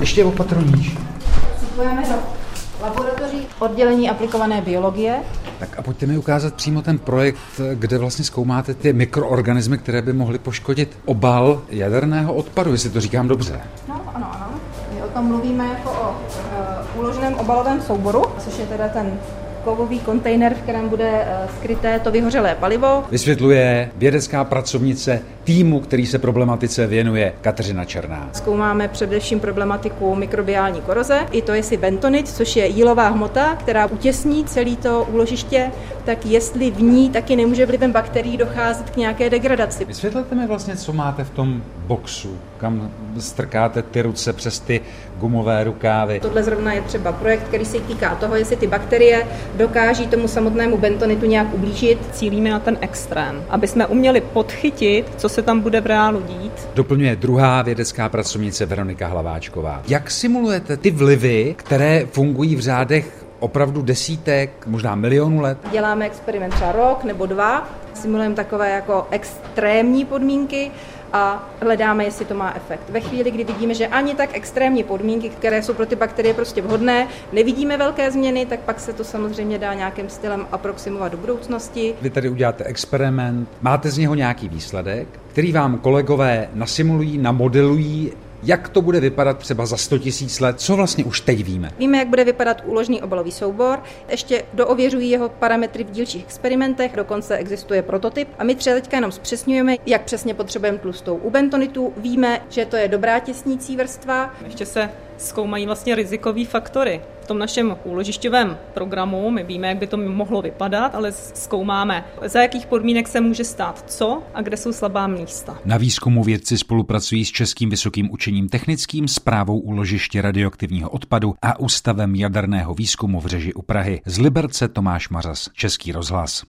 Ještě opatroníš. Vstupujeme do laboratoří oddělení aplikované biologie. Tak a pojďte mi ukázat přímo ten projekt, kde vlastně zkoumáte ty mikroorganismy, které by mohly poškodit obal jaderného odpadu, jestli to říkám dobře. No, ano, ano. My o tom mluvíme jako o uh, uloženém obalovém souboru, což je teda ten kovový kontejner, v kterém bude uh, skryté to vyhořelé palivo. Vysvětluje vědecká pracovnice týmu, který se problematice věnuje Kateřina Černá. Zkoumáme především problematiku mikrobiální koroze, i to jestli bentonit, což je jílová hmota, která utěsní celý to úložiště, tak jestli v ní taky nemůže vlivem bakterií docházet k nějaké degradaci. Vysvětlete mi vlastně, co máte v tom boxu, kam strkáte ty ruce přes ty gumové rukávy. Tohle zrovna je třeba projekt, který se týká toho, jestli ty bakterie dokáží tomu samotnému bentonitu nějak ublížit. Cílíme na ten extrém, aby jsme uměli podchytit, co se tam bude v reálu dít. Doplňuje druhá vědecká pracovnice Veronika Hlaváčková. Jak simulujete ty vlivy, které fungují v řádech opravdu desítek, možná milionů let? Děláme experiment třeba rok nebo dva, simulujeme takové jako extrémní podmínky a hledáme, jestli to má efekt. Ve chvíli, kdy vidíme, že ani tak extrémní podmínky, které jsou pro ty bakterie prostě vhodné, nevidíme velké změny, tak pak se to samozřejmě dá nějakým stylem aproximovat do budoucnosti. Vy tady uděláte experiment, máte z něho nějaký výsledek, který vám kolegové nasimulují, namodelují, jak to bude vypadat třeba za 100 tisíc let, co vlastně už teď víme. Víme, jak bude vypadat úložný obalový soubor, ještě doověřují jeho parametry v dílčích experimentech, dokonce existuje prototyp a my třeba teďka jenom zpřesňujeme, jak přesně potřebujeme tlustou. U bentonitu víme, že to je dobrá těsnící vrstva. Ještě se zkoumají vlastně rizikové faktory. V tom našem úložišťovém programu my víme, jak by to mohlo vypadat, ale zkoumáme, za jakých podmínek se může stát co a kde jsou slabá místa. Na výzkumu vědci spolupracují s Českým vysokým učením technickým, zprávou úložiště radioaktivního odpadu a Ústavem jaderného výzkumu v Řeži u Prahy. Z Liberce Tomáš Mařas, Český rozhlas.